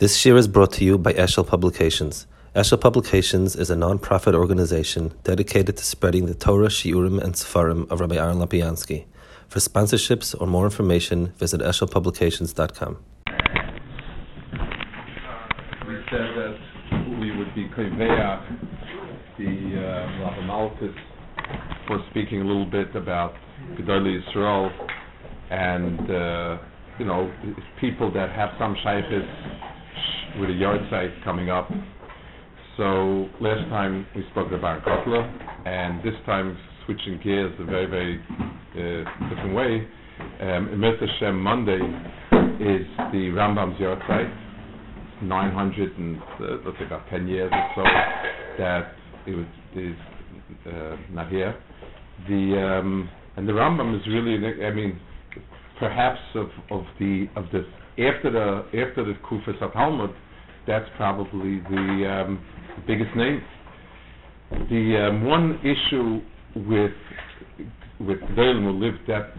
This year is brought to you by Eshel Publications. Eshel Publications is a non-profit organization dedicated to spreading the Torah, Shiurim, and Sefarim of Rabbi Aaron Lapiansky. For sponsorships or more information, visit eshelpublications.com. We said that we would be Koveach, the uh, Rabbi for speaking a little bit about Gedolei Yisrael and, uh, you know, people that have some shaykhs with a yard site coming up. So last time we spoke about Kotler, and this time switching gears a very, very uh, different way. Um, Hashem Monday is the Rambam's yard site. 900 and uh, let's say about 10 years or so that it was is uh, not here. The um, and the Rambam is really, I mean, perhaps of of the of the after the after the Kufas Talmud, that's probably the um, biggest name. The um, one issue with with Gedolim who lived that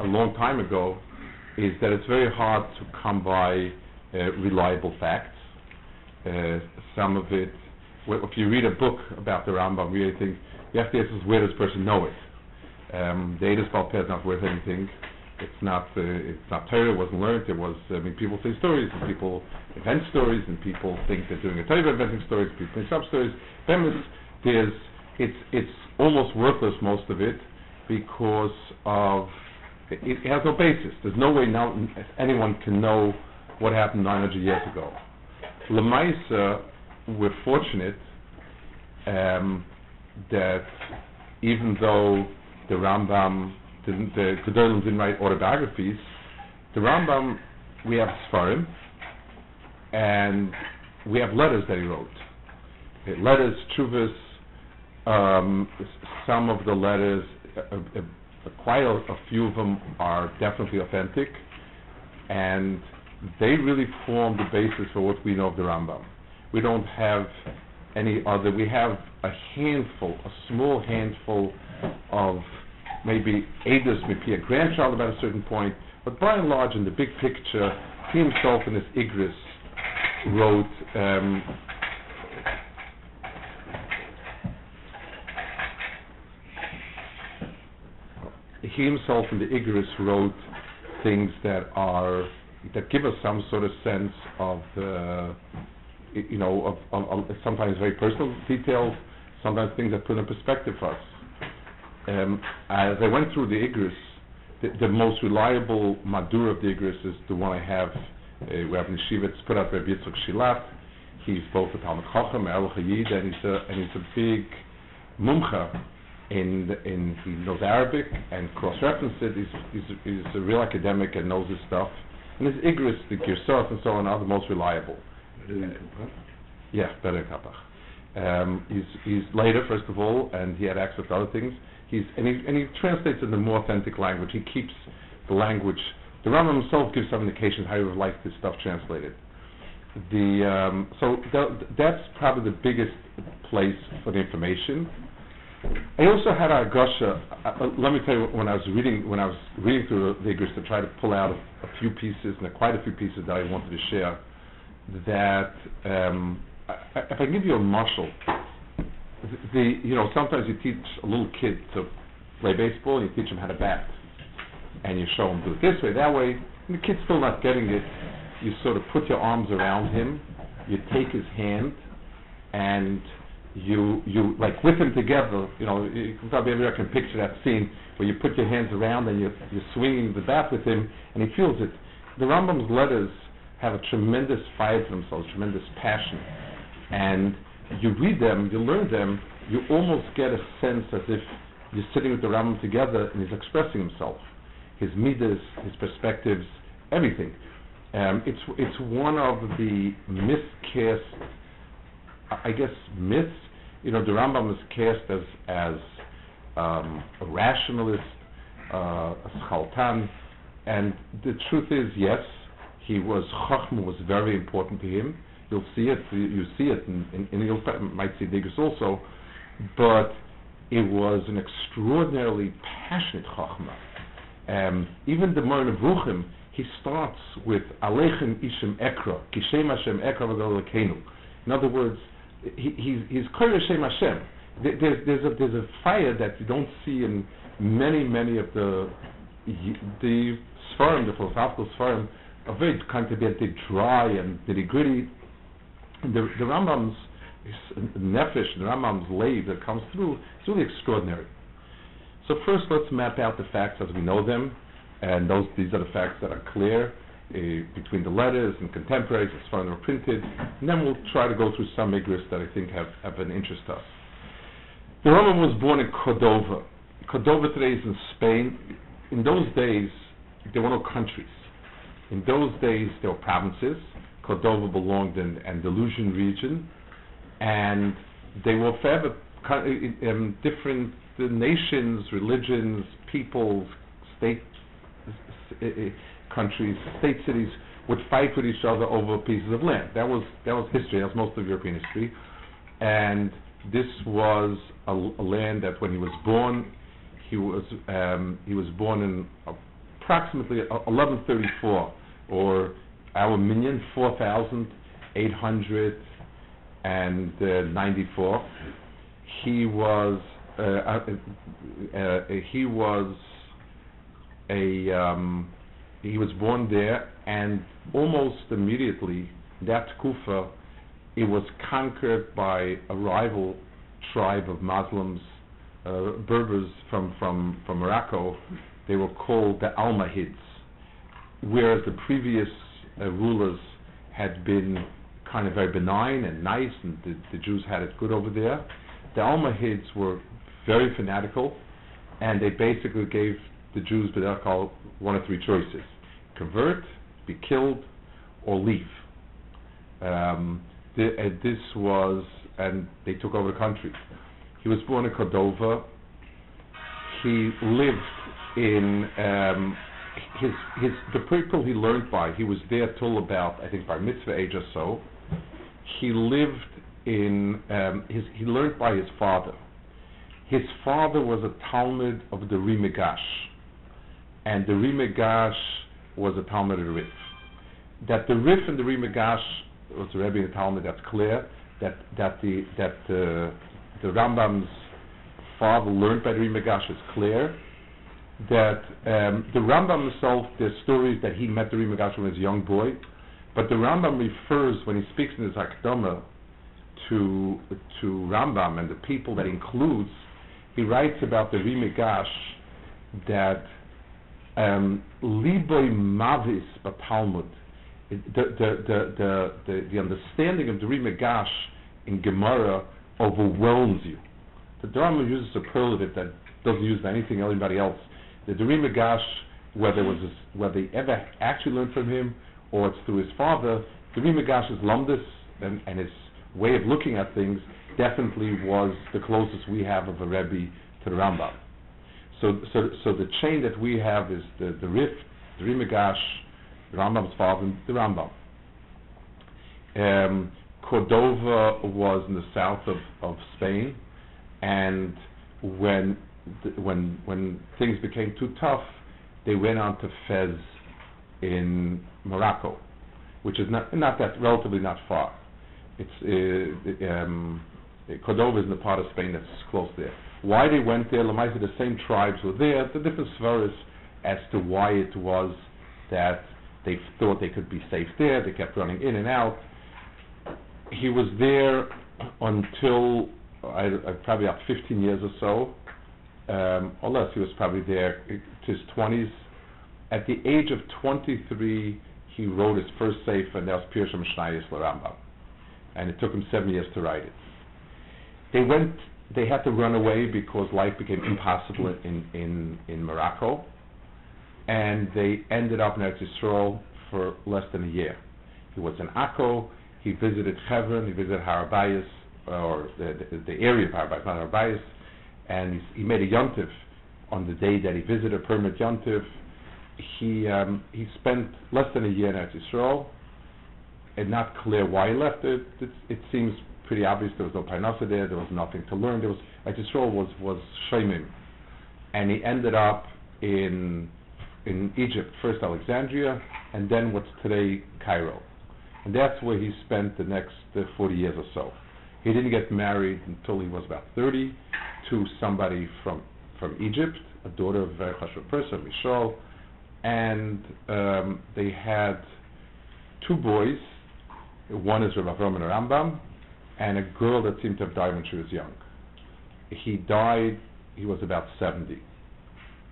a long time ago is that it's very hard to come by uh, reliable facts. Uh, some of it, if you read a book about the Rambam, you really think you have to ask where does this person know it. Um, the Balpeh is not worth anything. It's not uh, it's not Torah. It wasn't learned. It was I mean people say stories and people invent stories and people think they're doing a Torah inventing stories. People make up stories. Feminist, there's it's it's almost worthless most of it because of it, it has no basis. There's no way now anyone can know what happened 900 years ago. Lemaisa, we're fortunate um, that even though the Rambam the Gedolim didn't write autobiographies, the Rambam, we have Sfarim, and we have letters that he wrote. Uh, letters, Chuvas, um, some of the letters, uh, uh, quite a, a few of them are definitely authentic, and they really form the basis for what we know of the Rambam. We don't have any other, we have a handful, a small handful of maybe Ada's may be a grandchild about a certain point, but by and large, in the big picture, he himself in his Igris wrote um, he himself in the Igris wrote things that are that give us some sort of sense of the, you know, of, of, of sometimes very personal details, sometimes things that put in perspective for us. Um, as I went through the Igris, the, the, most reliable Madur of the Igris is the one I have. Uh, we have Nishivitz put out by Yitzchak Shilat. He's both a Talmud Chacham, El Chayid, and he's a and he's a big mumcha in in he knows Arabic and cross references it. He's, he's, he's a real academic and knows his stuff. And his Igris, the Girsot and so on, are the most reliable. Yeah, better Kapach. Um, he's, he's later, first of all, and he had access to other things. He's, and, he, and he translates in the more authentic language. He keeps the language. The Rambam himself gives some indications how he would like this stuff translated. The, um, so th- that's probably the biggest place for the information. I also had a gusha. Uh, uh, let me tell you, when I was reading, when I was reading through the Igris to try to pull out a, a few pieces, and quite a few pieces that I wanted to share, that um, I, if I give you a muscle, the you know sometimes you teach a little kid to play baseball, and you teach him how to bat, and you show him do it this way, that way, and the kid's still not getting it. You sort of put your arms around him, you take his hand, and you you like with him together. You know, you can probably everyone can picture that scene where you put your hands around and you're you're swinging the bat with him, and he feels it. The Rambam's letters have a tremendous fire to themselves, tremendous passion, and you read them, you learn them, you almost get a sense as if you're sitting with the Rambam together and he's expressing himself, his midas, his perspectives, everything. Um, it's it's one of the miscast, I guess, myths you know, the Rambam is cast as as um, a rationalist, uh, a schaltan, and the truth is, yes, he was Chachma was very important to him. You'll see it. You see it, and you might see Diggus also, but it was an extraordinarily passionate Chachma. Um, even the Moreh Nevuchim, he starts with Alechem Ishim Ekra, Kishem Hashem Ekra V'Galakenu. In other words, he, he's, he's Hashem Hashem. There's, there's, a, there's a fire that you don't see in many, many of the the Sfarim, the philosophical Sfarim, are very kind of dry and nitty gritty. The, the Rambam's nefesh, the Rambam's lay that comes through, is really extraordinary. So first, let's map out the facts as we know them, and those these are the facts that are clear uh, between the letters and contemporaries as far as they're printed, and then we'll try to go through some igris that I think have, have an interest to us. The Rambam was born in Cordova. Cordova today is in Spain. In those days, there were no countries. In those days, there were provinces. Cordova belonged in Andalusian region, and they were forever um, different nations, religions, peoples, state uh, countries, state cities would fight with each other over pieces of land. That was that was history. That was most of European history, and this was a, a land that when he was born, he was um, he was born in approximately 1134 or our minyan 4894 he was uh, uh, uh, he was a um, he was born there and almost immediately that Kufa it was conquered by a rival tribe of Muslims uh, Berbers from, from, from Morocco. They were called the Almohads whereas the previous uh, rulers had been kind of very benign and nice, and the, the Jews had it good over there. The Almohads were very fanatical, and they basically gave the Jews call one of three choices: convert, be killed, or leave. Um, the, uh, this was, and they took over the country. He was born in Cordova. He lived in um, his his the people he learned by. He was there till about I think by mitzvah age or so. He lived in um, his he learned by his father. His father was a Talmud of the Rimigash, and the Rimigash was a Talmud of the Rif. That the Rif and the Rimigash was the Rebbe and the Talmud. That's clear. That that the that uh, the Rambam's father learned by the Rimigash is clear that um, the Rambam himself, there's stories that he met the Rimagash when he was a young boy, but the Rambam refers, when he speaks in his Akdama, to, to Rambam and the people that includes, he writes about the Rimagash that um, Liboy Mavis Batalmud, the, the, the, the, the, understanding of the Rimagash in Gemara overwhelms you. The Rambam uses a superlative that doesn't use anything anybody else the Duri Magash, whether was whether he ever actually learned from him or it's through his father, Duri Magash's lumdus and, and his way of looking at things definitely was the closest we have of a Rebbe to the Rambam. So, so, so the chain that we have is the, the Rif, Duri Magash, the Rambam's father, and the Rambam. Um, Cordova was in the south of, of Spain, and when th- when when things became too tough, they went on to Fez in Morocco, which is not not that relatively not far. It's uh, um, Cordova is in the part of Spain that's close there. Why they went there? The same tribes were there. The different svaras as to why it was that they thought they could be safe there. They kept running in and out. He was there until I, I, probably about 15 years or so, um, or less. He was probably there to his 20s. At the age of 23, he wrote his first sefer, and that was Pirshem Shnayis Rambam, and it took him seven years to write it. They went. They had to run away because life became impossible in in in Morocco, and they ended up in Eretz Yisrael for less than a year. He was in Akko. He visited Hebron. He visited Harabayas, or the, the, the area of Harabayas, not Harabayas, and he, made a yontif on the day that he visited a permit yontif. He um, he spent less than a year in Eretz Yisrael, and not clear why he left it. It, it seems pretty obvious there was no parnasa there. There was nothing to learn. There was Eretz Yisrael was was shemim, and he ended up in in Egypt, first Alexandria, and then what's today Cairo. And that's where he spent the next uh, 40 years or so. He didn't get married until he was about 30 to somebody from, from Egypt, a daughter of a very chashuv person, Mishal, and um, they had two boys. One is Rav Avram and Rambam, and a girl that seemed to have died when she was young. He died, he was about 70.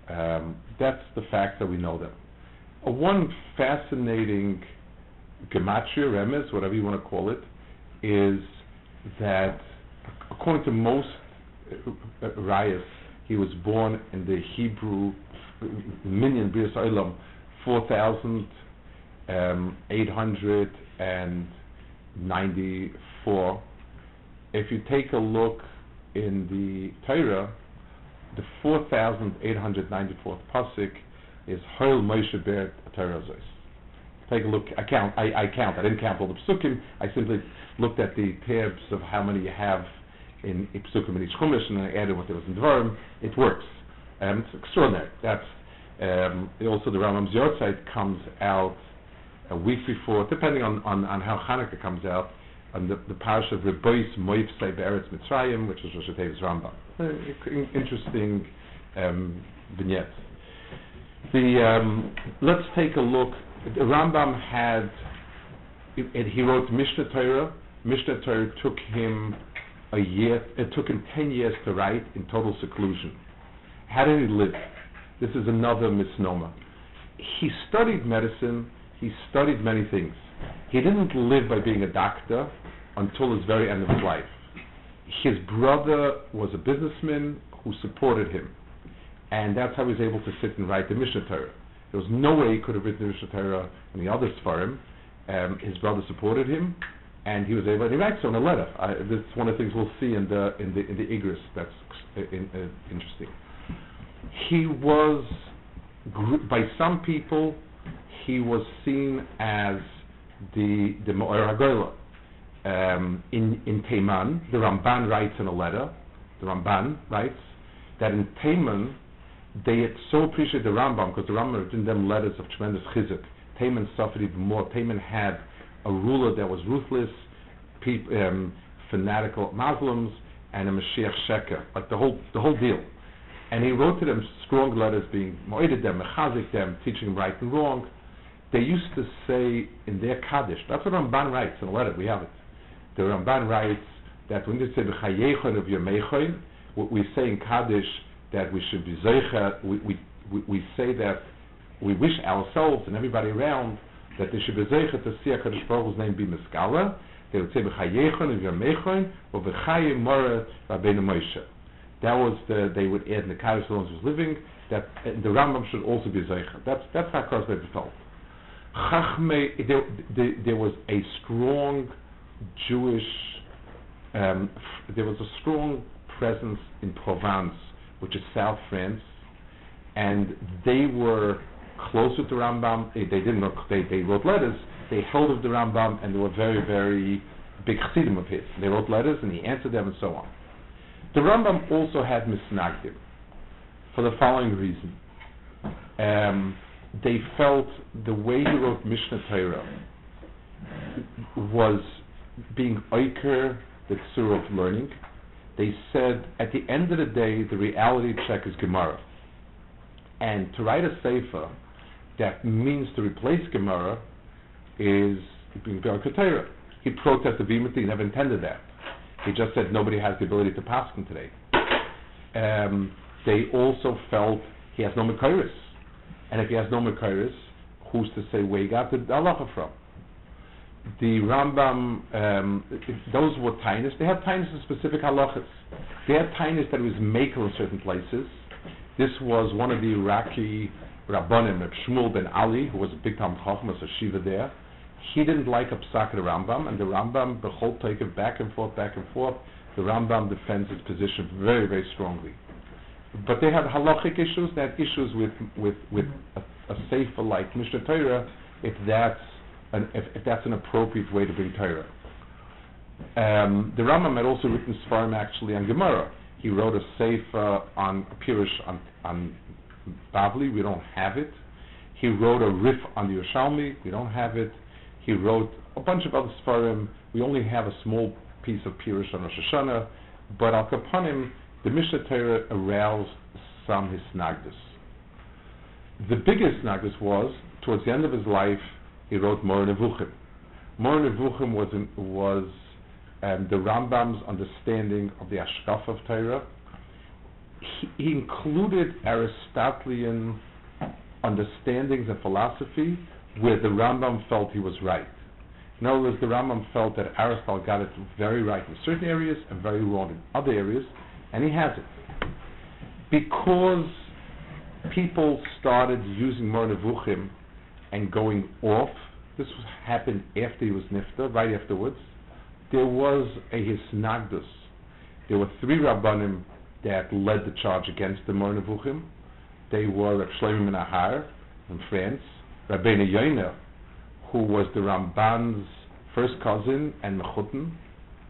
Um, that's the fact that we know them. Uh, one fascinating gematria, remes, whatever you want to call it, is that according to most rayas, he was born in the Hebrew minyan Birs Olam 4894. If you take a look in the Torah, the 4894th pasuk is Hoil Moshe Ber Torah. Take a look. I count. I, I count. I didn't count all the psukim. I simply looked at the tabs of how many you have in psukim in each chumash, and I added what there was in Dvarim. It works. Um, it's extraordinary. That's um, also the Rambam's Yortzeit comes out a week before, depending on, on, on how Hanukkah comes out, on the, the parish of Rebois Moif Be'eretz Mitzrayim, which is Rosh Hashanah's Rambam. Interesting um, vignette. The, um, let's take a look. The Rambam had, it, he wrote Mishnah Torah. Mishnah Torah took him a year, it took him 10 years to write in total seclusion. How did he live? This is another misnomer. He studied medicine, he studied many things. He didn't live by being a doctor until his very end of his life. His brother was a businessman who supported him. And that's how he was able to sit and write the Mishnah Torah. There was no way he could have written the Mishnah Torah and the others for him. Um, his brother supported him, and he was able. to so in a letter. I, this is one of the things we'll see in the in the in the Igris. That's in, uh, interesting. He was, by some people, he was seen as the the HaGoyla. Um, in in Teiman, the Ramban writes in a letter. The Ramban writes that in Teiman they had so appreciate the Rambam because the Rambam written them letters of tremendous chizuk. Teiman suffered even more. Teiman had a ruler that was ruthless, um, fanatical Muslims, and a Mashiach Sheker, like the whole the whole deal. And he wrote to them strong letters, being moeded them, mechazik them, teaching right and wrong. They used to say in their Kaddish, that's what Ramban writes in a letter, we have it. The Ramban writes that when they say b'chayechon of your we say in Kaddish that we should be zeicha, we, we, we, we say that we wish ourselves and everybody around that they should be zeicha to see HaKadosh Baruch Hu's name be Miskala. They would say b'chayechon of your or b'chayim mora Rabbeinu Moshe. That was the, they would add in the Kaddish was living, that the Rambam should also be Zeicha. That's, that's how Krosberg felt. Chachme, there, there, there, was a strong Jewish, um, f- there was a strong presence in Provence, which is South France, and they were closer to Rambam. They, they didn't. They, they wrote letters. They held of the Rambam, and they were very, very big chassidim of his. They wrote letters, and he answered them, and so on. The Rambam also had misnagdim for the following reason. Um, they felt the way he wrote Mishnah Torah was being oiker the tzur of learning. They said at the end of the day, the reality check is Gemara. And to write a sefer that means to replace Gemara is being Torah. He protested vehemently, he never intended that. He just said nobody has the ability to pass him today. Um, they also felt he has no Mekairis. And if he has no Mekairis, who's to say where he got the halacha from? The Rambam, um, those were tainis. They had tainis in specific halachas. They had tainis that was makel in certain places. This was one of the Iraqi Rabbanim, Shmuel ben Eli, who was a big time Chacham, was a shiva there he didn't like a psak of the Rambam, and the Rambam, the whole take it back and forth, back and forth. The Rambam defends his position very, very strongly. But they had halachic issues. They had issues with with with a, a sefer like Mishnah Torah, if that's an if, if that's an appropriate way to bring Torah. Um, the Rambam had also written Sfarim actually on Gemara. He wrote a sefer on a Pirush on on Bavli. We don't have it. He wrote a riff on the Yerushalmi. We don't have it. He wrote a bunch of other Sfarim. We only have a small piece of Pirush on Rosh Hashanah. But Al Kapanim, the Mishnah Torah aroused some his Hisnagdus. The biggest Hisnagdus was, towards the end of his life, he wrote Moreh Nevuchim. Moreh Nevuchim was, in, was um, the Rambam's understanding of the Ashkaf of Torah. He, included Aristotelian understandings and philosophy where the Rambam felt he was right. In other words, the Rambam felt that Aristotle got it very right in certain areas and very wrong in other areas, and he has it. Because people started using Nevuchim and going off, this happened after he was Nifta, right afterwards, there was a Hisnagdus. There were three Rabbanim that led the charge against the Moreh Nevuchim. They were Reb Shlomo Menahar from France, Rabbeinu Yoina, who was the Ramban's first cousin and Mechutin,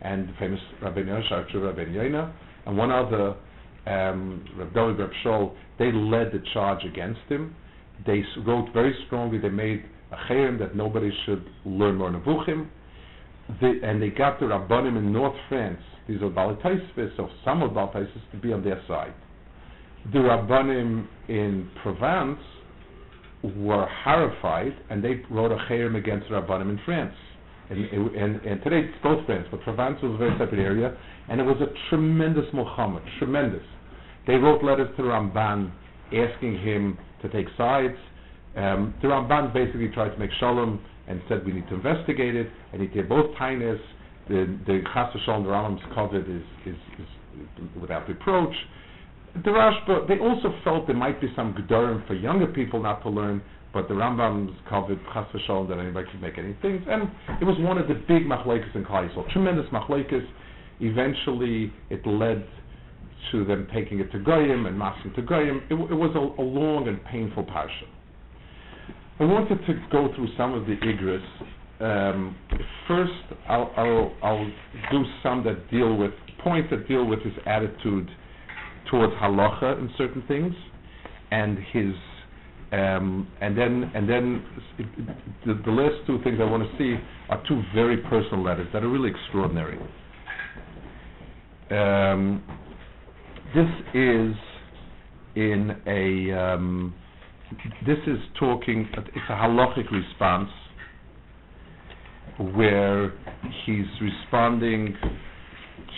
and the famous Rabbeinu Yoina, Rabbeinu Yoina, and one other, um, Reb David Reb Shol, they led the charge against him. They wrote very strongly, they made a cherem that nobody should learn Moreh And they got the Rabbanim in North France, these are Balataisvis, or some of Balataisvis, to be on their side. The Rabbanim in Provence were horrified, and they wrote a cherem against Rabbanim in France. And, and, and today it's both France, but Provence was a very separate area, and it was a tremendous Muhammad, tremendous. They wrote letters to Ramban asking him to take sides. Um, the Ramban basically tried to make shalom and said we need to investigate it, and he did both tainis. The the Chas Shalom, the Rambam's covered is, is, is without reproach the Rashba, they also felt there might be some gedorim for younger people not to learn, but the Rambam's covered chas v'shalom that anybody could make any things, and it was one of the big machlekes in Yisrael, tremendous machlekes. Eventually, it led to them taking it to Goyim and massing to Goyim. It, it was a, a, long and painful parsha. I wanted to go through some of the igris. Um, first, I'll, I'll, I'll do some that deal with points that deal with his attitude towards halacha in certain things, and his um, and then and then the, the last two things I want to see are two very personal letters that are really extraordinary. Um, this is in a um, this is talking it's a halachic response where he's responding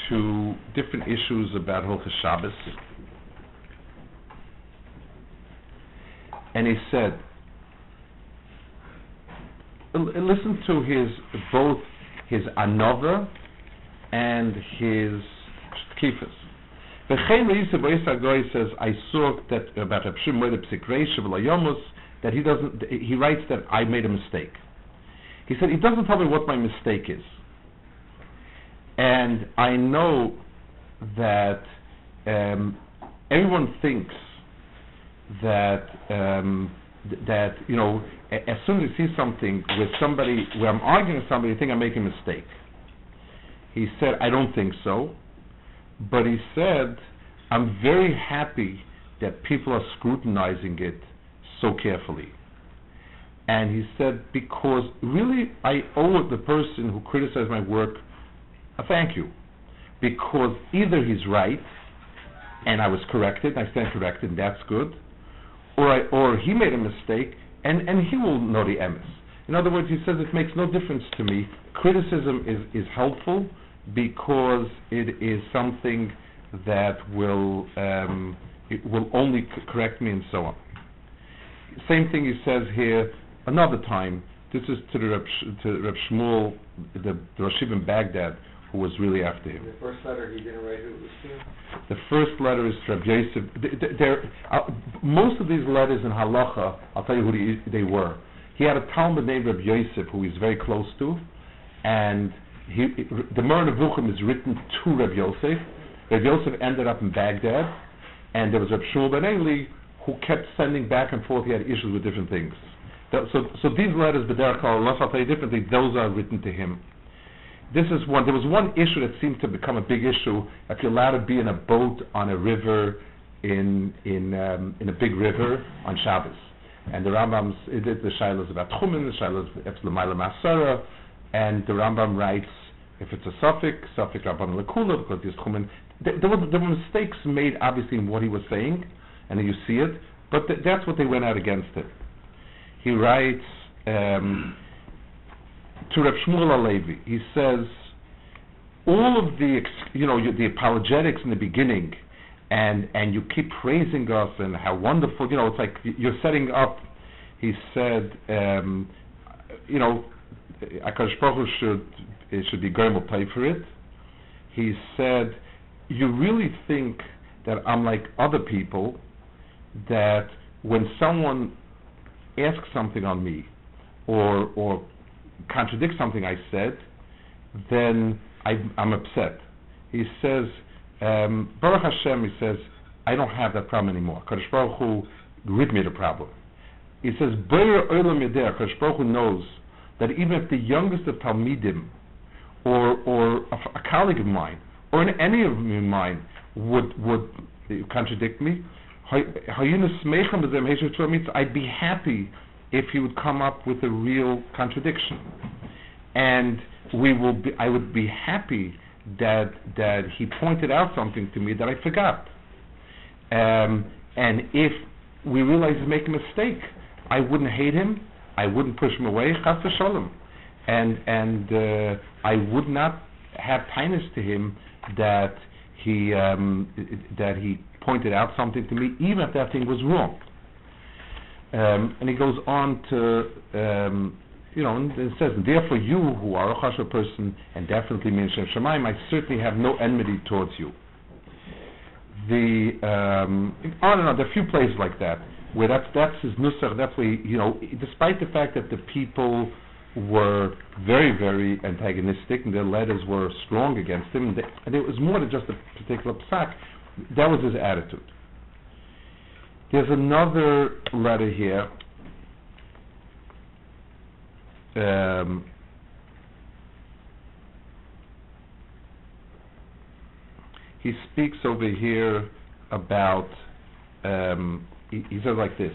to different issues about Hilchas Shabbos. And he said, listen to his both his anova and his kifas. V'chein b'is agoy says, I saw that about Reb Shimon that he doesn't, he writes that I made a mistake. He said, he doesn't tell me what my mistake is. And I know that um, everyone thinks that um, th- that you know a- as soon as he sees something with somebody where I'm arguing with somebody, I think I'm making a mistake. He said, I don't think so, but he said, I'm very happy that people are scrutinizing it so carefully. And he said, because really I owe the person who criticized my work a thank you. Because either he's right, and I was corrected, I stand corrected, and that's good, or, I, or he made a mistake, and, and he will know the emes. In other words, he says it makes no difference to me. Criticism is, is helpful because it is something that will um, it will only c- correct me and so on. Same thing he says here another time. This is to the Reb, Sh- to Reb Shmuel, the, the Rosh in Baghdad, who was really after him. The first letter he didn't write who it was to? The first letter is to Rabbi Yosef. Th- th- there, uh, most of these letters in Halacha, I'll tell you who they, they were. He had a Talmud named Rabbi Yosef, who he's very close to, and he, the Moreh Nevuchim is written to Rabbi Yosef. Rabbi Yosef ended up in Baghdad, and there was Rabbi Shmuel ben Eli, who kept sending back and forth. He had issues with different things. Th- So, so these letters, B'derech Halacha, I'll tell you differently, those are written to him this is one. There was one issue that seemed to become a big issue. If you're allowed to be in a boat on a river, in in um, in a big river on Shabbos, and the Rambam's it, the Shiloh is about Chumin, the Shiloh is Epsilamayla Masara, and the Rambam writes if it's a suffix, suffix Rabban Lekula because there's Chumin. There, were, there were mistakes made obviously in what he was saying, and you see it, but th- that's what they went out against it. He writes um, to Reb Shmuel Alevi. He says all of the you know the apologetics in the beginning, and and you keep praising us and how wonderful you know it's like you're setting up. He said, um, you know, Akash Baruch should it should be going to pay for it. He said, you really think that I'm like other people that when someone asks something on me or or contradicts something I said, then I, I'm upset. He says, um, Baruch Hashem, he says, I don't have that problem anymore. Kadosh Baruch Hu rid me the problem. He says, Boyer Olam Yedeh, Kadosh Baruch Hu knows that even if the youngest of Talmidim or or a, a colleague of mine or in any of mine would would contradict me, I'd be happy if he would come up with a real contradiction, and we will be. I would be happy that that he pointed out something to me that I forgot. Um, and if we realize he's making a mistake, I wouldn't hate him. I wouldn't push him away. Chas v'sholem. And and uh, I would not have kindness to him that he um, that he pointed out something to me, even if that thing was wrong. Um, and he goes on to, um, you know, and says, therefore you who are a chashuv person, and definitely mean Shem Shemaim, I certainly have no enmity towards you. The, um, on and on, there are a few places like that, where that's, that's his nusach, that's where, he, you know, despite the fact that the people were very, very antagonistic, and their letters were strong against him, and, they, and it was more than just a particular psak, that was his attitude. There's another letter here. Um, he speaks over here about, um, he, he says like this.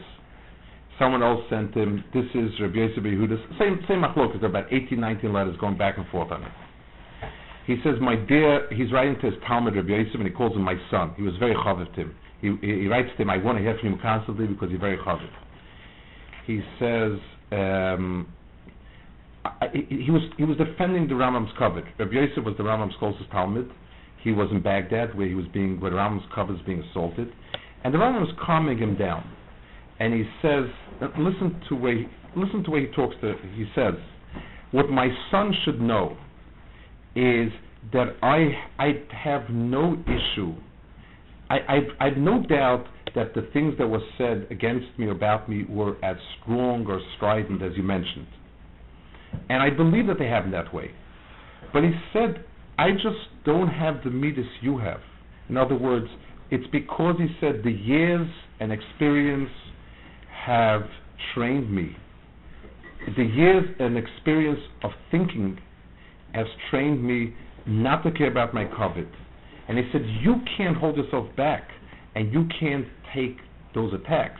Someone else sent him, this is Rabbi Yosef Yehuda's, same, same are about 18, 19 letters going back and forth on it. He says, my dear, he's writing to his Talmud Rabbi Yosef and he calls him my son. He was very chaviv to him. He, he, he writes to him, I want to hear from him constantly because he's very chaviv. He says, um, I, he, he was he was defending the Rambam's covet. Rabbi Yosef was the Rambam's closest Talmud. He was in Baghdad where he was being where the Rambam's covet was being assaulted, and the Rambam was calming him down. And he says, uh, listen to where he, listen to where he talks to. He says, what my son should know is that I I have no issue. I I've, no doubt that the things that were said against me about me were as strong or strident as you mentioned. And I believe that they happen that way. But he said, I just don't have the midas you have. In other words, it's because he said the years and experience have trained me. The years and experience of thinking has trained me not to care about my covet. And he said, you can't hold yourself back and you can't take those attacks.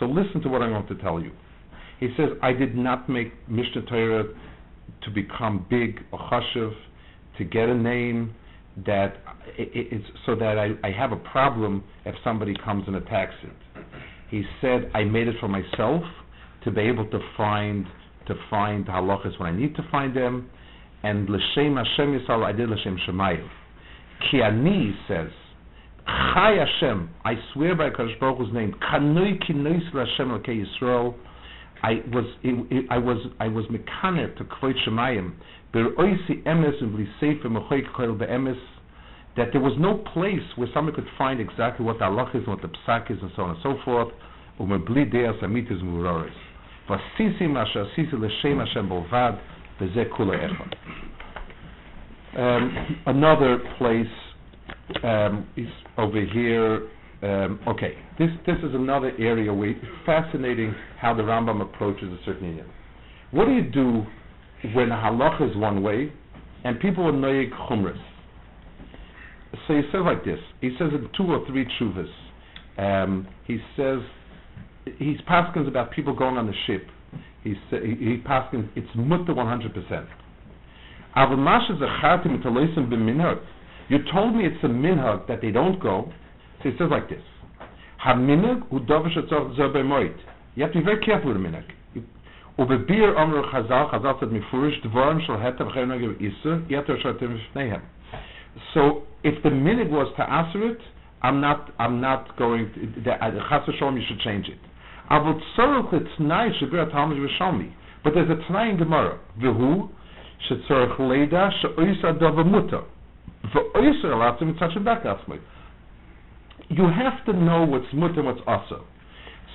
So listen to what I'm going to tell you. He says, I did not make Mishnah Torah to become big or chashiv, to get a name that it, it's so that I, I have a problem if somebody comes and attacks it. He said, I made it for myself to be able to find to find halachas when I need to find them, and l'shem Hashem Yisrael I did l'shem Shemayev. Ki ani says, Chai Hashem, I swear by Kadosh Baruch Hu's name, Kanoi Kinois Hashem Elkei Yisrael, I was I was I was mekanet to kvod shemayim that there was no place where somebody could find exactly what the halach is and what the psak is and so on and so forth. Um, another place um, is over here um, okay, this this is another area where it's fascinating how the Rambam approaches a certain area. What do you do when a halacha is one way and people are noyeg chumras? So he says like this. He says in two or three chuvas. Um, he says he's pasking about people going on the ship. He's, uh, he, he pasking, it's mutter 100%. Aber masha zacharti mitalosim b'minhag. You told me it's a minhag that they don't go. So he says like this. You have to be very careful with the minhag. ובביר אמרו חז"ל, חז"ל said מפורש, דבורם של הטה וחיים נגב איסר, יתר שרתם בפניהם. So, if the minhag was to answer it, I'm not, I'm not going to, the, uh, the Chas v'sholom, you should change it. אבל צורך לתנאי שביר התלמוד ירושלמי. But there's a תנאי in Gemara. והוא, שצורך לידע שאויסר דובר מותר. ואויסר עליו זה מצד שבק עצמי. You have to know what's mutter, what's asa.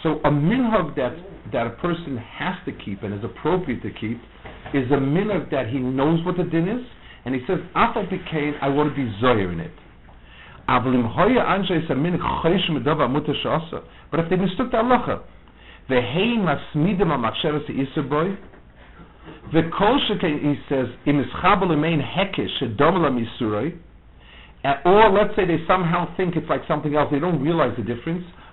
So a minhag that that a person has to keep and is appropriate to keep is a minhag that he knows what the din is, and he says, "Afal pikein, I want to be zoyer in it." But if they mistook the halacha, the hey masmidim amachsheres isaboy, the kol shekein he says imishabel emain hekish shedomla misuroi, or let's say they somehow think it's like something else, they don't realize the difference.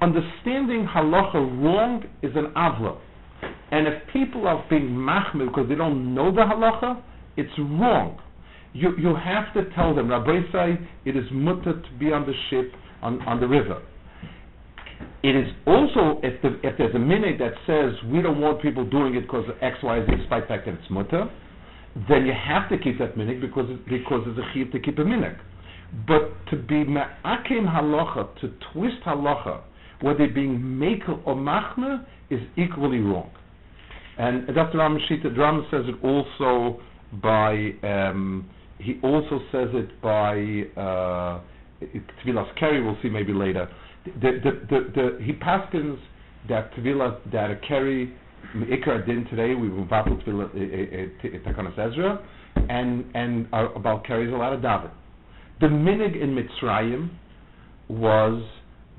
understanding halacha wrong is an avla. And if people are being machmir because they don't know the halacha, it's wrong. You, you have to tell them, Rabbi say, it is mutter to be on the ship, on, on the river. It is also, if, the, if there's a minute that says we don't want people doing it because X, Y, Z, despite the fact that it's mutter, then you have to keep that minute because, it, because it's a chiv to keep a minute. But to be ma'akim halacha, to twist halacha, whether being makel or machmer is equally wrong. And Dr. Ramashita, the Rambam says it also by, um, he also says it by uh, Tvilas Keri, we'll see maybe later. The, the, the, the, he paskins that Tvila, that a Keri, Ikar din today, we will battle Tvila, Takanas Ezra, and, and about Keri's a lot of David. The minig in Mitzrayim was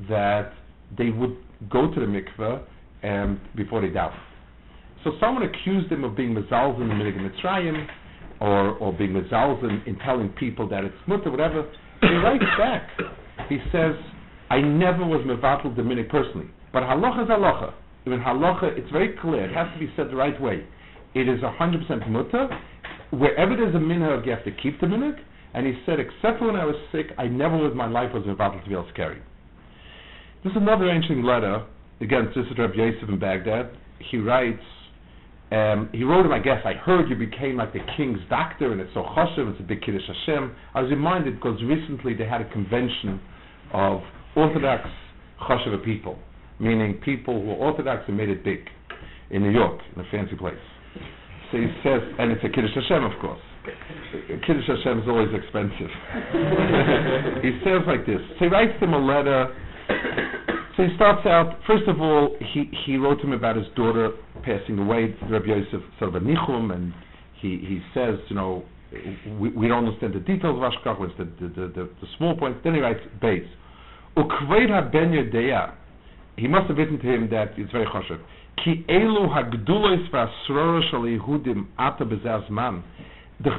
that they would go to the mikveh um, before they daven. So someone accused him of being mezalzin in the Mitzrayim, or, or being mezalzin in telling people that it's mutter, whatever. He writes back. He says, I never was mevatel the minig personally. But halacha is halacha. Even halacha, it's very clear. It has to be said the right way. It is 100% mutter. Wherever there's a minhag, you have to keep the minhag. And he said, except when I was sick, I never in my life was mevatel to be carry. This is another ancient letter. Again, this is Rabbi Yosef in Baghdad. He writes, um, he wrote him, I guess, I heard you became like the king's doctor and it's so choshev, it's a big Kiddush Hashem. I was reminded because recently they had a convention of Orthodox choshev people, meaning people who are Orthodox and made it big in New York, in a fancy place. So he says, and it's a Kiddush Hashem, of course. Kiddush Hashem is always expensive. he says like this. So he writes them a letter so he starts out, first of all, he, he wrote him about his daughter passing away, Rabbi Yosef sort of a nichum, and he, he says, you know, we, we don't understand the details of Ashkach, the, the, the, the, the small points. Then he writes, base. Ukveid ben Yodea, he must have written to him that it's very choshev. Ki elu hagdulos v'asrora shal Yehudim ata bezaz man. The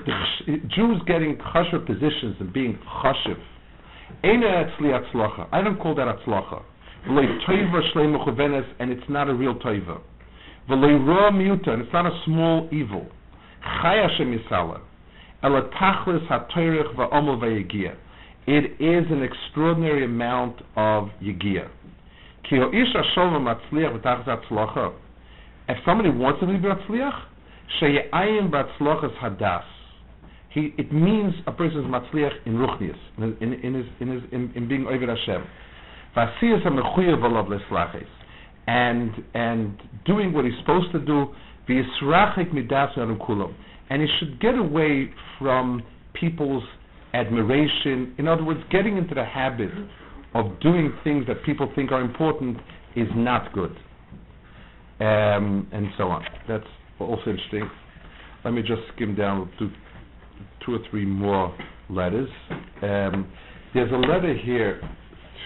Jews getting choshev positions and being choshev Er I don't call that atzlacha. And it's not a real toiva. And it's not a small evil. It is an extraordinary amount of yegia. If somebody wants to be batzliach, she'ayim batzlochas hadas he, it means a person is matzliach in ruchnius, in, in, his, in, his, in, in being over Hashem. And, and doing what he's supposed to do, v'yisrachik midas kulam. and he should get away from people's admiration. In other words, getting into the habit of doing things that people think are important is not good. um, and so on. That's also interesting. Let me just skim down to two or three more letters. Um, there's a letter here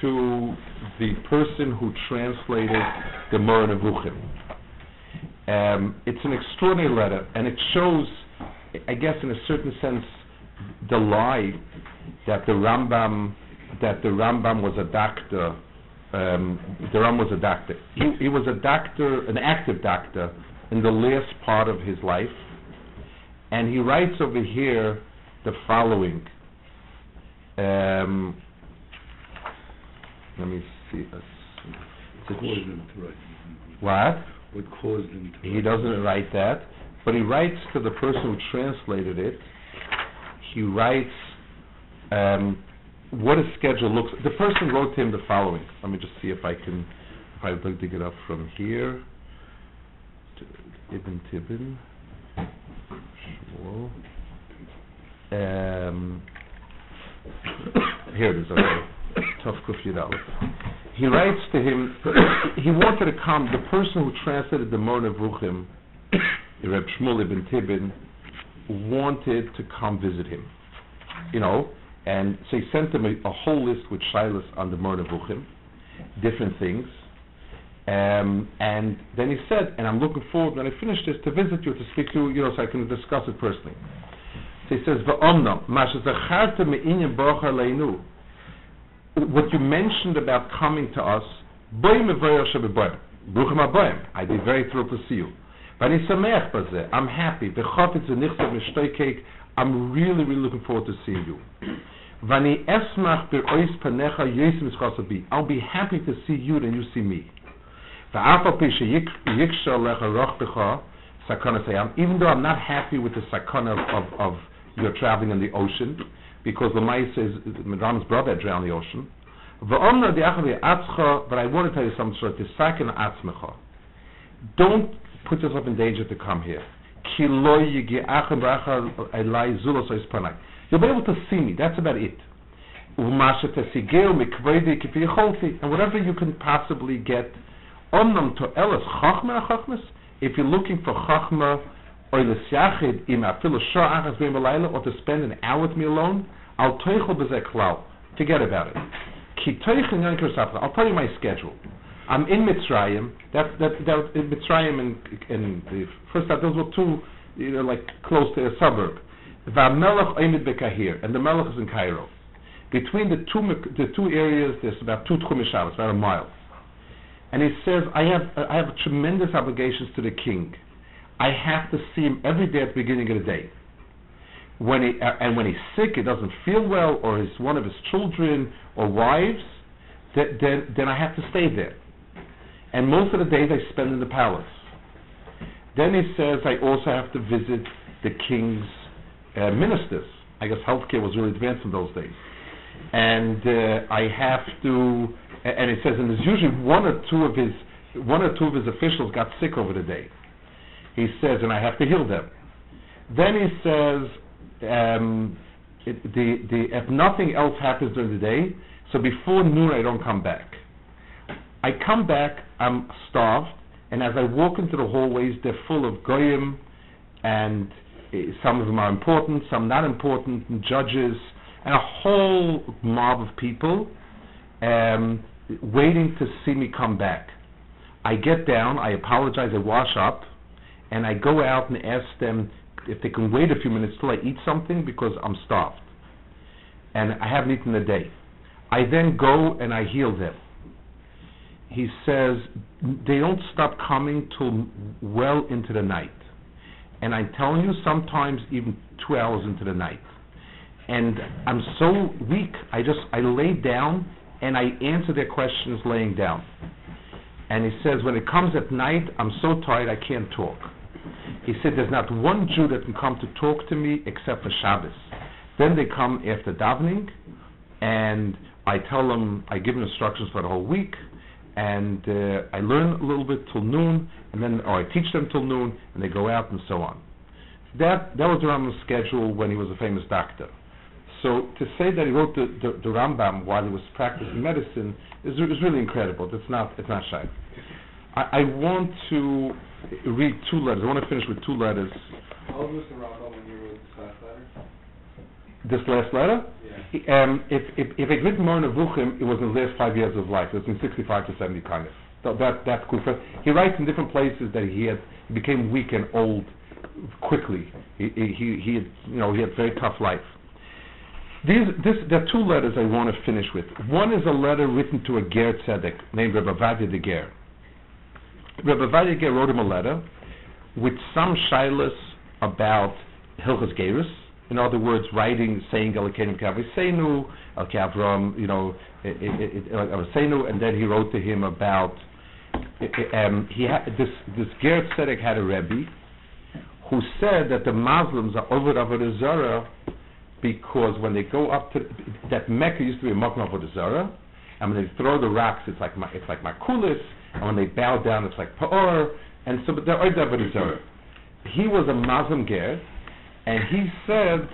to the person who translated the Nevuchim. Um, it's an extraordinary letter, and it shows, I guess, in a certain sense, the lie that the Rambam that the Rambam was a doctor. Um, the Rambam was a doctor. He, he was a doctor, an active doctor, in the last part of his life, and he writes over here the following. Um, let me see. What caused him to write? What? What caused him to He doesn't write that, but he writes to the person who translated it. He writes um, what his schedule looks. The person wrote to him the following. Let me just see if I can, if I can dig it up from here. Ibn Tibbon. Um, here it is. Okay. Tough Kuf Aleph. He writes to him. he wanted to come. The person who translated the Moreh Nevuchim, Reb Shmuel ibn Tibbon, wanted to come visit him. You know, and so he sent him a, a whole list with shilas on the Moreh Nevuchim, different things. Um, and then he said, and I'm looking forward when I finish this to visit you to speak to you, you know, so I can discuss it personally. So he says. What you mentioned about coming to us. I'd be very thrilled to see you. I'm happy. I'm really, really looking forward to seeing you. I'll be happy to see you than you see me. Even though I'm not happy with the sakana of, of, of your traveling in the ocean, because the Mai says Madram's brother drowned in the ocean. But I want to tell you something. So tisakin atzmecha. Don't put yourself in danger to come here. You'll be able to see me. That's about it. And whatever you can possibly get. Omnam to elas chachma chachmas. If you're looking for chachma or l'syachid im afilu shah achas bein b'layla, or to spend an hour with me alone, al toichel b'zeh klal. Forget about it. Ki toichel yan kirsafla. I'll tell you my schedule. I'm in Mitzrayim. That that that in Mitzrayim and and the first time those were two, you know, like close to a suburb. Va'melech oimid bekahir, and the melech is in Cairo. Between the two the two areas, there's about two tchum Shabbos, about a mile. And he says, I have I have tremendous obligations to the king. I have to see him every day at the beginning of the day. When he uh, and when he's sick, he doesn't feel well, or his one of his children or wives, th- then then I have to stay there. And most of the days I spend in the palace. Then he says I also have to visit the king's uh, ministers. I guess healthcare was really advanced in those days. And uh, I have to, and it says, and there's usually one or two of his, one or two of his officials got sick over the day. He says, and I have to heal them. Then he says, um, it, the, the, if nothing else happens during the day, so before noon I don't come back. I come back, I'm starved, and as I walk into the hallways, they're full of goyim, and eh, some of them are important, some not important, and judges, and a whole mob of people um, waiting to see me come back. I get down, I apologize, I wash up, and I go out and ask them if they can wait a few minutes till I eat something because I'm starved. And I haven't eaten a day. I then go and I heal them. He says they don't stop coming till well into the night. And I'm telling you, sometimes even two hours into the night. And I'm so weak, I just, I lay down and I answer their questions laying down. And he says, when it comes at night, I'm so tired I can't talk. He said, there's not one Jew that can come to talk to me except for Shabbos. Then they come after davening, and I tell them, I give them instructions for the whole week, and uh, I learn a little bit till noon, and then, or I teach them till noon, and they go out and so on. That that was around the schedule when he was a famous doctor. So to say that he wrote the, the, the Rambam while he was practicing medicine is, is really incredible. It's not it's not shy. I, I want to read two letters. I want to finish with two letters. How old was the Rambam when you wrote this last letter? This last letter, Yeah. um, if if if it written Moreh Nevuchim, it was in the last five years of life. It was in 65 to 70 kind of. So that that's cool. He writes in different places that he had he became weak and old quickly. He he he, he had, you know he had very tough life. These this there are two letters I want to finish with. One is a letter written to a Ger Tzedek named Rebbe Vadia de Ger. Rebbe Vadia Ger wrote him a letter with some shilas about Hilchas Gerus. In other words, writing, saying Elikenim Kavseinu, El Kavram, you know, Kavseinu, and then he wrote to him about um, he had this this Ger Tzedek had a Rebbe who said that the Muslims are over Avodah because when they go up to that Mecca used to be a Makom Avodah Zarah, and when they throw the rocks, it's like ma- it's like makulis, and when they bow down, it's like paor, and so but they're over Avodah Zarah. He was a Muslim ger, and he said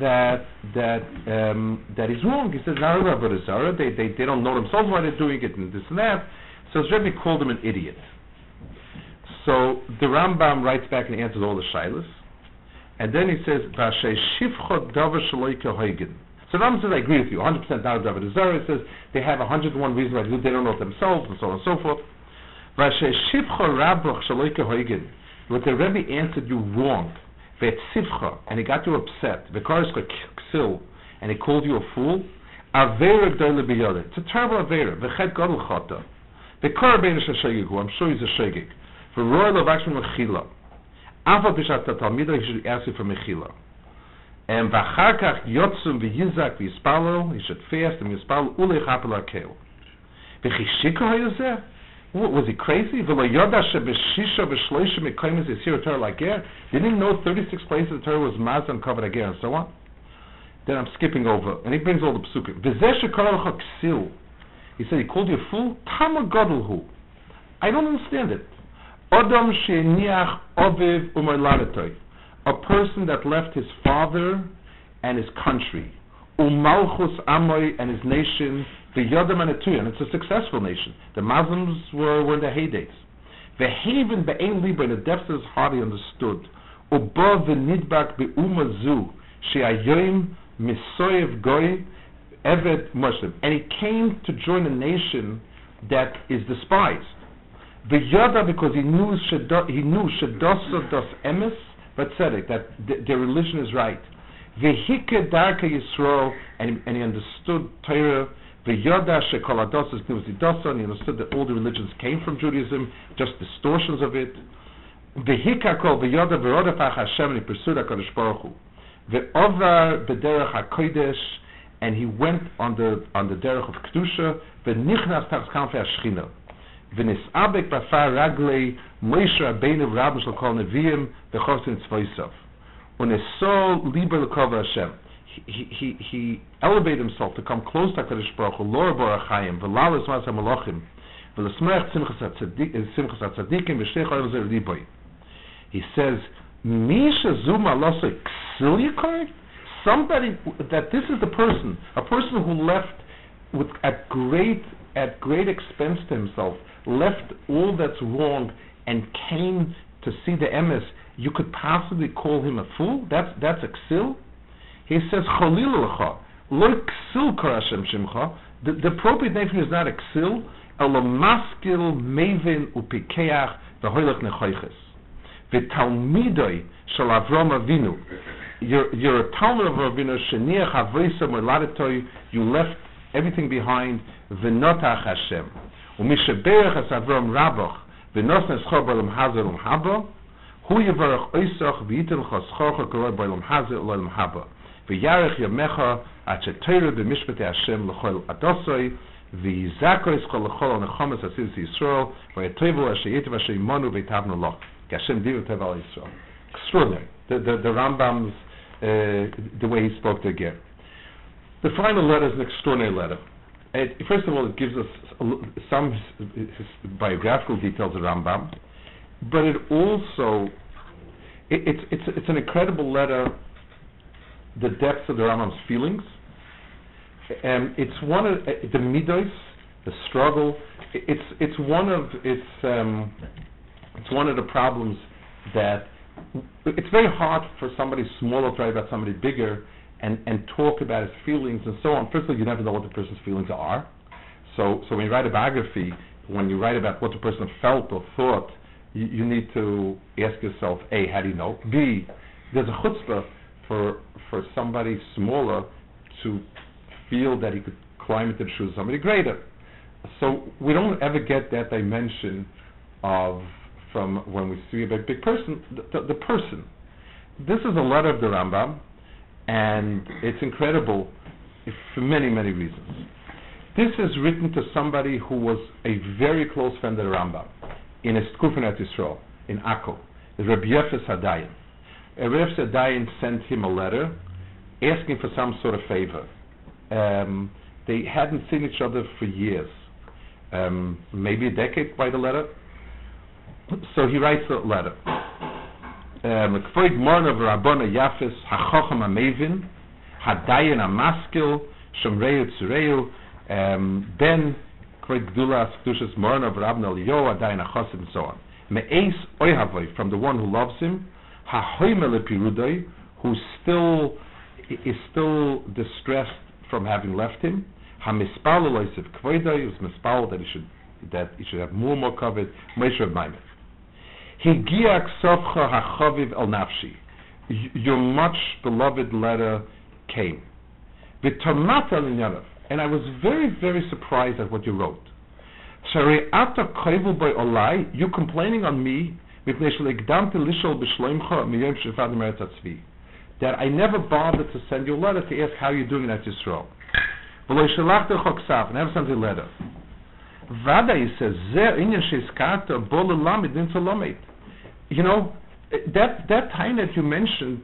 that that um, that is wrong. He says over Avodah Zarah. They they they don't know themselves why they're doing it and this and that. So Rebbe called him an idiot. So the Rambam writes back and answers all the shilas. And then he says, "Vashay shivcha davar shaloika hoigin." So Rambam says, "I agree with you, 100% not Avodah Zarah." Says they have 101 reasons why they do. They don't know it themselves, and so on and so forth. Vashay shivcha rabach shaloika hoigin. What the Rebbe answered you wrong. Vet sivcha, and he got you upset. V'kariska ksil, and he called you a fool. Avera gdoile biyode. It's a terrible avera. V'chet gadol chata. V'kar bein shashayighu. I'm sure he's a shagig. V'roy lavakshim mechila. אף על פי שאתה תלמיד, he should ask you for mechila. And ואחר כך יוצם ויזק ויספלל, he should fast and יספלל ולחפל הקהל. וכי שיקר היה זה? What, was he crazy? ולא ידע שבשישה ושלושה מקיימס יסיר התורה לגר? Didn't he know 36 places the Torah was maz and covered again and so on? Then I'm skipping over, and he brings all the psukim. וזה שקרא לך כסיל, he said he called you a fool? תמה גדול הוא. I don't understand it. Adam she'niach. A person that left his father and his country. Umalchus amoy and his nation. V'yodam and and it's a successful nation. The Muslims were, were in their heydays. V'haven be'ein liba, in the depths of his heart he understood. Uba v'nidbak be'uma zu, she'ayoim misoyev goy eved Muslim. And he came to join a nation that is despised. V'yada because he knew he knew shedosa dos emes but that th- their religion is right. V'hike darka Yisrael and and he understood Torah. V'yada shekol ados is dosa and he understood that all the religions came from Judaism, just distortions of it. V'hika kol v'yada v'rodafach Hashem and he pursued HaKadosh Baruch Hu. V'ovar b'derech HaKodesh and he went on the on the derech of kedusha. V'nichnas tachs kanfei Hashchina. ונסעבק בפר רגלי מוישה רבינו ורבנו של כל נביאים וחוסן צבויסוף. ונסו ליבר לקרוב Hashem. He, he, he elevated himself to come close to HaKadosh Baruch Hu, Lor Bar HaChaim, v'lalas mas HaMalachim, v'lesmech simchas HaTzadik- simchas HaTzadikim, v'shtei cholim zer liboy. He says, Misha Zuma Losai Ksilyakar? Somebody, that this is the person, a person who left with at great at great expense to himself, left all that's wrong and came to see the emes, you could possibly call him a fool? That's that's a ksil? He says, Cholil lo ksil kar Hashem shimcha. The, the appropriate name for him is not a ksil, ela maskil mevin upikeach v'hoylech nechoiches. V'talmidoi shel Avram Avinu. You're, a Talmud of Avinu, sheniach avoisa moladetoi, you left everything behind, v'notach Hashem. ומשברח את אברהם רבוך, ונוסן שכור בעולם הזה לעולם הבא, הוא יברך אויסוך וייתן לך שכורך כרוי בעולם הזה ולעולם הבא. וירך ימיך עד שתרא במשפטי השם לכל עדוסוי, ויזכו יזכו לכל הנחומס עשיס ישראל, ויטבו אשר יטב אשר ימונו ויתבנו לו. כי השם דיבר טוב על ישראל. Extraordinary. The, the, the Rambam's, uh, the way he spoke to again. The final letter is an extraordinary letter. It, first of all, it gives us some biographical details of Rambam, but it also it, it's it's it's an incredible letter. The depths of the Rambam's feelings, and it's one of uh, the midos the struggle. It's it's one of it's um, it's one of the problems that it's very hard for somebody smaller to write about somebody bigger and and talk about his feelings and so on. First of all, you never know what the person's feelings are. So so when you write a biography, when you write about what the person felt or thought, you, you need to ask yourself: A, how do you know? B, there's a chutzpah for for somebody smaller to feel that he could climb into the shoes of somebody greater. So we don't ever get that dimension of from when we see a big, big person, the, the, the person. This is a letter of the Rambam, and it's incredible for many, many reasons. This is written to somebody who was a very close friend of the Rambam in Estkufenet Yisrael, in Akko, Rabbi Yefes Hadayan. Uh, Rabbi Yefes Hadayan sent him a letter asking for some sort of favor. Um, they hadn't seen each other for years, um, maybe a decade by the letter. So he writes a letter. Um, Kvoid Morna v'Rabbona Yafis HaChochem HaMevin Hadayan HaMaskil Shomreu Tzureu um, Ben Kvoid Gdulas Kedushas Morna v'Rabbona Eliyahu Hadayan HaChosid and so on. Me'eis Oyhavoi from the one who loves him HaHoimel Epirudoi who still is still distressed from having left him. Hamispal loisiv kvoidoi was mispal that he should that he should have more and more covered. Moshe Maimed. Your much beloved letter came. V'tomata linyanav. And I was very, very surprised at what you wrote. Shareata koivu by olai, you complaining on me, mipnei shelegdamte lishol b'shloimcha miyom shefadim eretz atzvi. That I never bothered to send you a letter to ask how you're doing at Yisrael. V'lo shelachta choksav, never sent you a letter. Vada, he says, Zer inyan sheizkarta bo lelamid nin tolomet. You know, that, that taina that you mentioned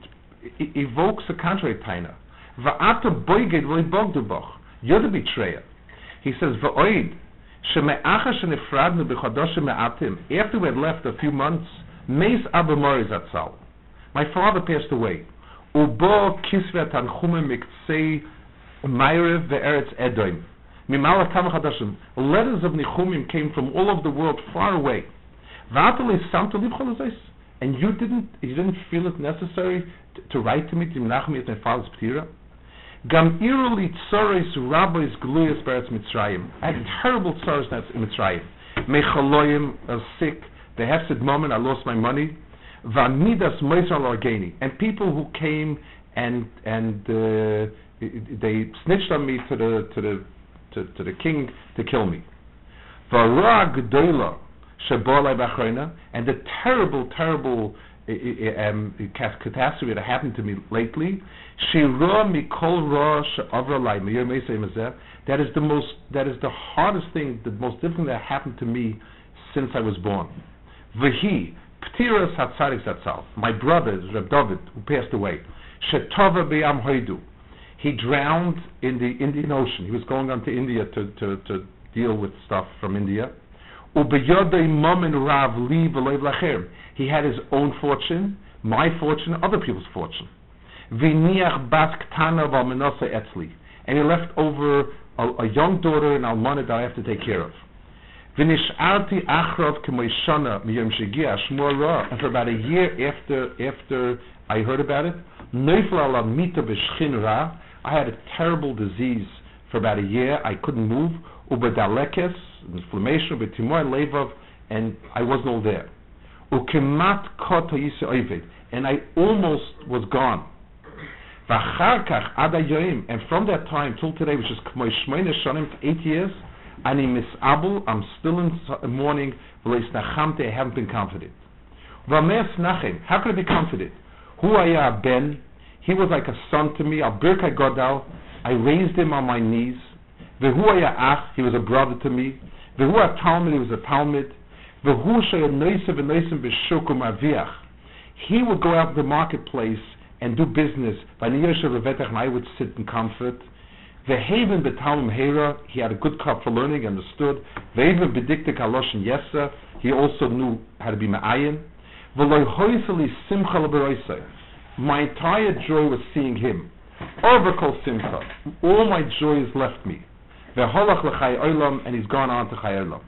evokes a contrary taina. Va'ata boiged v'loi bogduboch. You're the betrayer. He says, Va'oid, sheme'acha me'atim. After we had left a few months, meis Abba Mori zatzal. My father passed away. Ubo kisve tanchume miktsei Meirev ve'eretz Edom. Mimala Chadashim. Letters of Nichumim came from all over the world, far away. And you didn't, you didn't feel it necessary to, to write to me to Menachem at my father's ptira. Gam iruli tzores rabbis gluyas beretz Mitzrayim. I had terrible tzores in Mitzrayim. Mechaloyim, I was sick. The hefsid moment, I lost my money. Vamidas moisal organi. And people who came and and uh, they snitched on me to the to the to, to the king to kill me. Shebolai b'achroina, and the terrible, terrible uh, uh, um, catastrophe that happened to me lately. That is the most, that is the hardest thing, the most difficult that happened to me since I was born. V'hi ptiras hatzadik zatzal. My brother, Reb David, who passed away. He drowned in the Indian Ocean. He was going on to India to, to, to deal with stuff from India. He had his own fortune, my fortune, other people's fortune. And he left over a, a young daughter in Almana that I have to take care of. And for about a year after, after I heard about it. I had a terrible disease for about a year. I couldn't move. Ubedalekes, inflammation, ubetimor levov, and I wasn't all there. Ukemat and I almost was gone. And from that time till today, which is k'moy shmoyne shonim, eight years, ani misabel, I'm still in s- uh, mourning, v'leis nachamte, I haven't been comforted. V'ameas nachem, how could I be comforted? Hu haya ben, he was like a son to me, al birkai godal, I raised him on my knees. Haya ach, he was a brother to me. V'hu a talmud, he was a talmud. V'hu shaya noisev v'noisem b'shukum aviach. He would go out to the marketplace and do business. And I would sit in comfort. V'heven b'talmud hera, he had a good cup for learning, understood. V'heven b'diktik haloshen yesa, he also knew how to be ma'ayin. V'loy hoyseli simcha. My entire joy was seeing him. Overkol simcha. All my joy has left me. Ve'holach l'chai olam, and he's gone on to chai olam.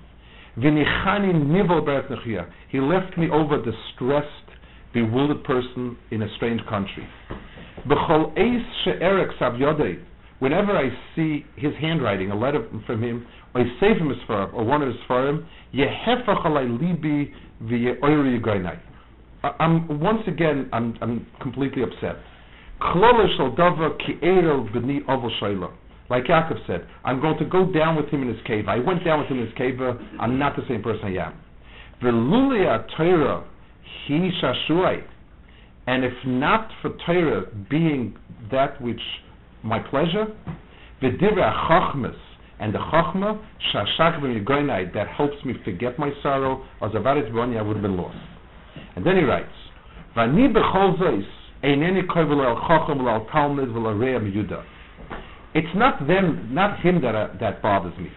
V'nichani nivel beretz nechia. He left me over distressed, bewildered person in a strange country. B'chol eis she'erek sav. Whenever I see his handwriting, a letter from him, or a sefer misfarim, or one of his farim, yehefach alai libi v'ye'oiri yigainai. I'm once again I'm I'm completely upset. Klolish al davar ki erel b'ni oval shayla. Like Yaakov said, I'm going to go down with him in his cave. I went down with him in his cave. uh, I'm not the same person I am. V'lulia Torah he shashuai. And if not for Torah being that which my pleasure, v'divra chachmas and the chachma shashak v'migoinai that helps me forget my sorrow, as avarit b'oni I would have been lost. And then he writes, "Vani b'chol zois eineni kovel al chacham al talmud v'al rea miyuda." It's not them, not him that uh, that bothers me.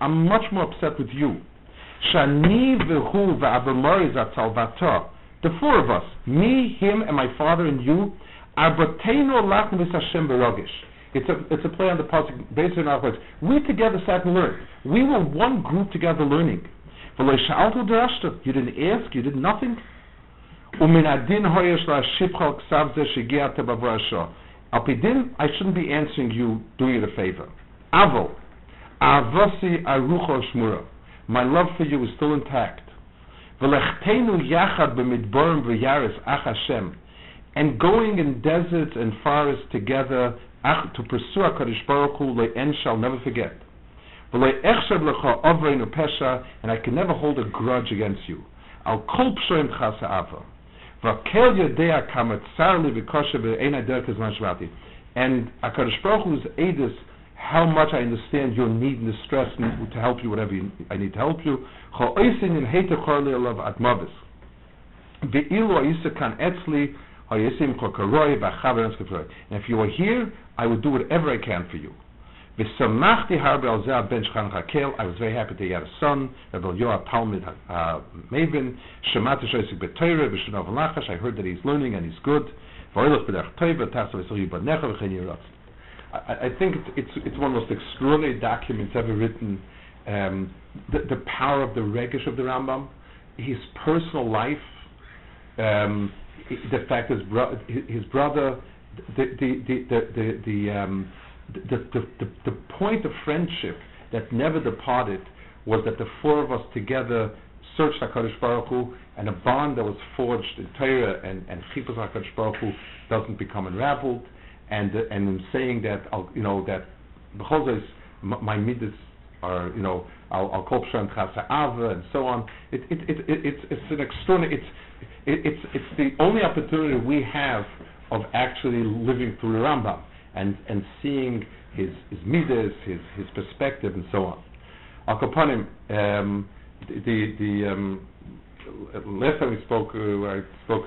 I'm much more upset with you. The four of us, me, him, and my father and you. It's a, it's a play on the pasuk, based on our words. We together sat and learned. We were one group together learning. You didn't ask, you did nothing. Umin adin hoyesh la'ashipcha ksav ze shegiat b'vrasha. Al pidin, I shouldn't be answering you, doing you a favor. Avo, avasi arucho shmura. My love for you is still intact. V'lechtenu yachad b'midborim v'yaris ach Hashem. And going in deserts and forests together to pursue HaKadosh Baruch Hu le'en shall never forget. V'le echshav lecha ovreinu pesha, and I can never hold a grudge against you. Al kol pshoim chasa ava. V'kel yodea kamat tsar li v'koshe v'eina derek zman shvati. And how much I understand your need and distress to help you, whatever you, I need to help you. Atmavis. Ve'ilu kan etzli. And if you were here, I would do whatever I can for you. V'samachti harbe al ben shchan chakel. I was very happy that he had a son, Rabbi Yoav Talmud uh, Maven. Shemati shoysik b'toyre v'shunav lachash. I heard that he's learning and he's good. V'oilach b'derech toiva tasav v'sohi b'necha v'chen yiratz. I, think it's, it's one of the most extraordinary documents ever written. Um, the, the power of the regish of the Rambam, his personal life, um, the fact his, bro- his his brother, the the the the the, the, um, the, the, the, the point of friendship that never departed was that the four of us together searched HaKadosh Baruch Hu, and a bond that was forged in Torah and, and Chipos HaKadosh Baruch Hu doesn't become unraveled, and, uh, and in saying that, I'll, you know, that B'chol my midas are, you know, I'll, kol pshan chasa ava, and so on. It, it, it, it, it's, it's an extraordinary, it's, it, it's, it's the only opportunity we have of actually living through the Rambam and, and seeing his, his midas, his, his perspective, and so on. Al Kapanim, um, the, the, um, last time we spoke, uh, I spoke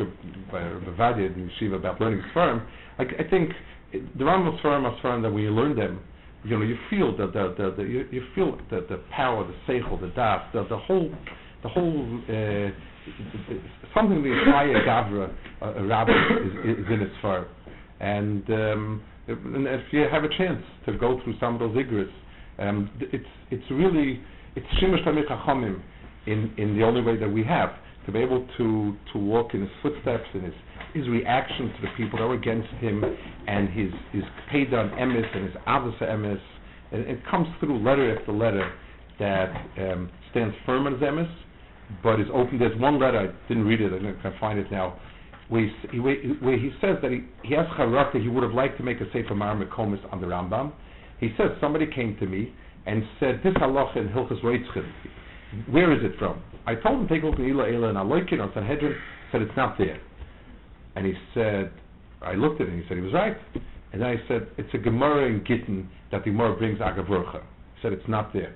by Bavadia in Yeshiva about learning Sfarim, I, I think the Rambam Sfarim are Sfarim that when you learn them, you know, you feel the, the, the, the you, you feel the, the power, the seichel, the das, the, the whole, the whole, uh, something the entire Gavra, uh, rabbi is, is in its Sfarim. And, um, if, and if you have a chance to go through some of those igris, um, it's, it's really, it's Shemesh Tamir Chachamim in, in the only way that we have, to be able to, to walk in his footsteps, in his, his reaction to the people that were against him, and his, his Peda and Emes, and his Avos Emes, and it comes through letter after letter that um, stands firm as Emes, but is open. There's one letter, I didn't read it, I can find it now, where he, where he says that he, he has character, he would have liked to make a Sefer Mar Mekomis on the Rambam. He says, somebody came to me and said, this halacha in Hilchas Reitzchim, where is it from? I told him, take a look at Ila Ila and Aloikin on Sanhedrin, He said, it's not there. And he said, I looked at it and he said, he was right. And then I said, it's a Gemara in Gittin that the Gemara brings Agavurcha. He said, it's not there.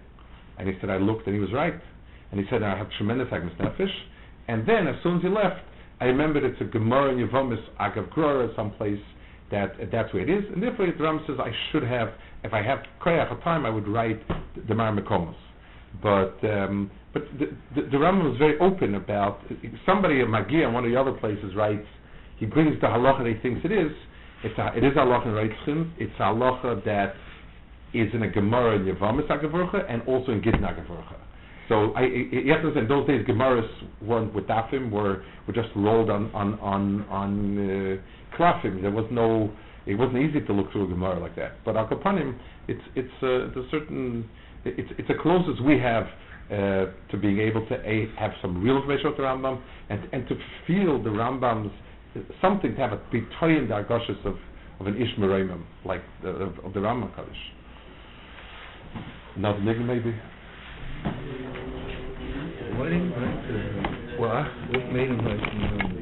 And he said, I looked and he was right. And he said, I have tremendous Agnes Nefesh. And then, as soon as he left, I remembered it's a Gemara in Yevomis Agav Grora someplace that that's where it is. And therefore, the Ram says I should have, if I have koyach of time, I would write the Mar Mekomos. But um, but the, the, the Rambam was very open about somebody in Magia, one of the other places, writes he brings the halacha that he thinks it is. It's a, it is halacha in Reitzchim. It's a halacha that is in a Gemara in Yavamis HaGevorcha and also in Gitna HaGevorcha. So I, I, have those days Gemaras weren't with dafim, were, were just rolled on, on, on, on uh, klafim. There was no, it wasn't easy to look through a Gemara like that. But Al Kapanim, it's, it's, uh, the certain, it's, it's the closest we have uh, to being able to a, have some real information about the Rambam and, and to feel the Rambam's, something to have a be toying the argoshes of, of an Ish Merayim, like the, of, of the Rambam Kaddish. Not nigga maybe? You write the, What? what made him the number?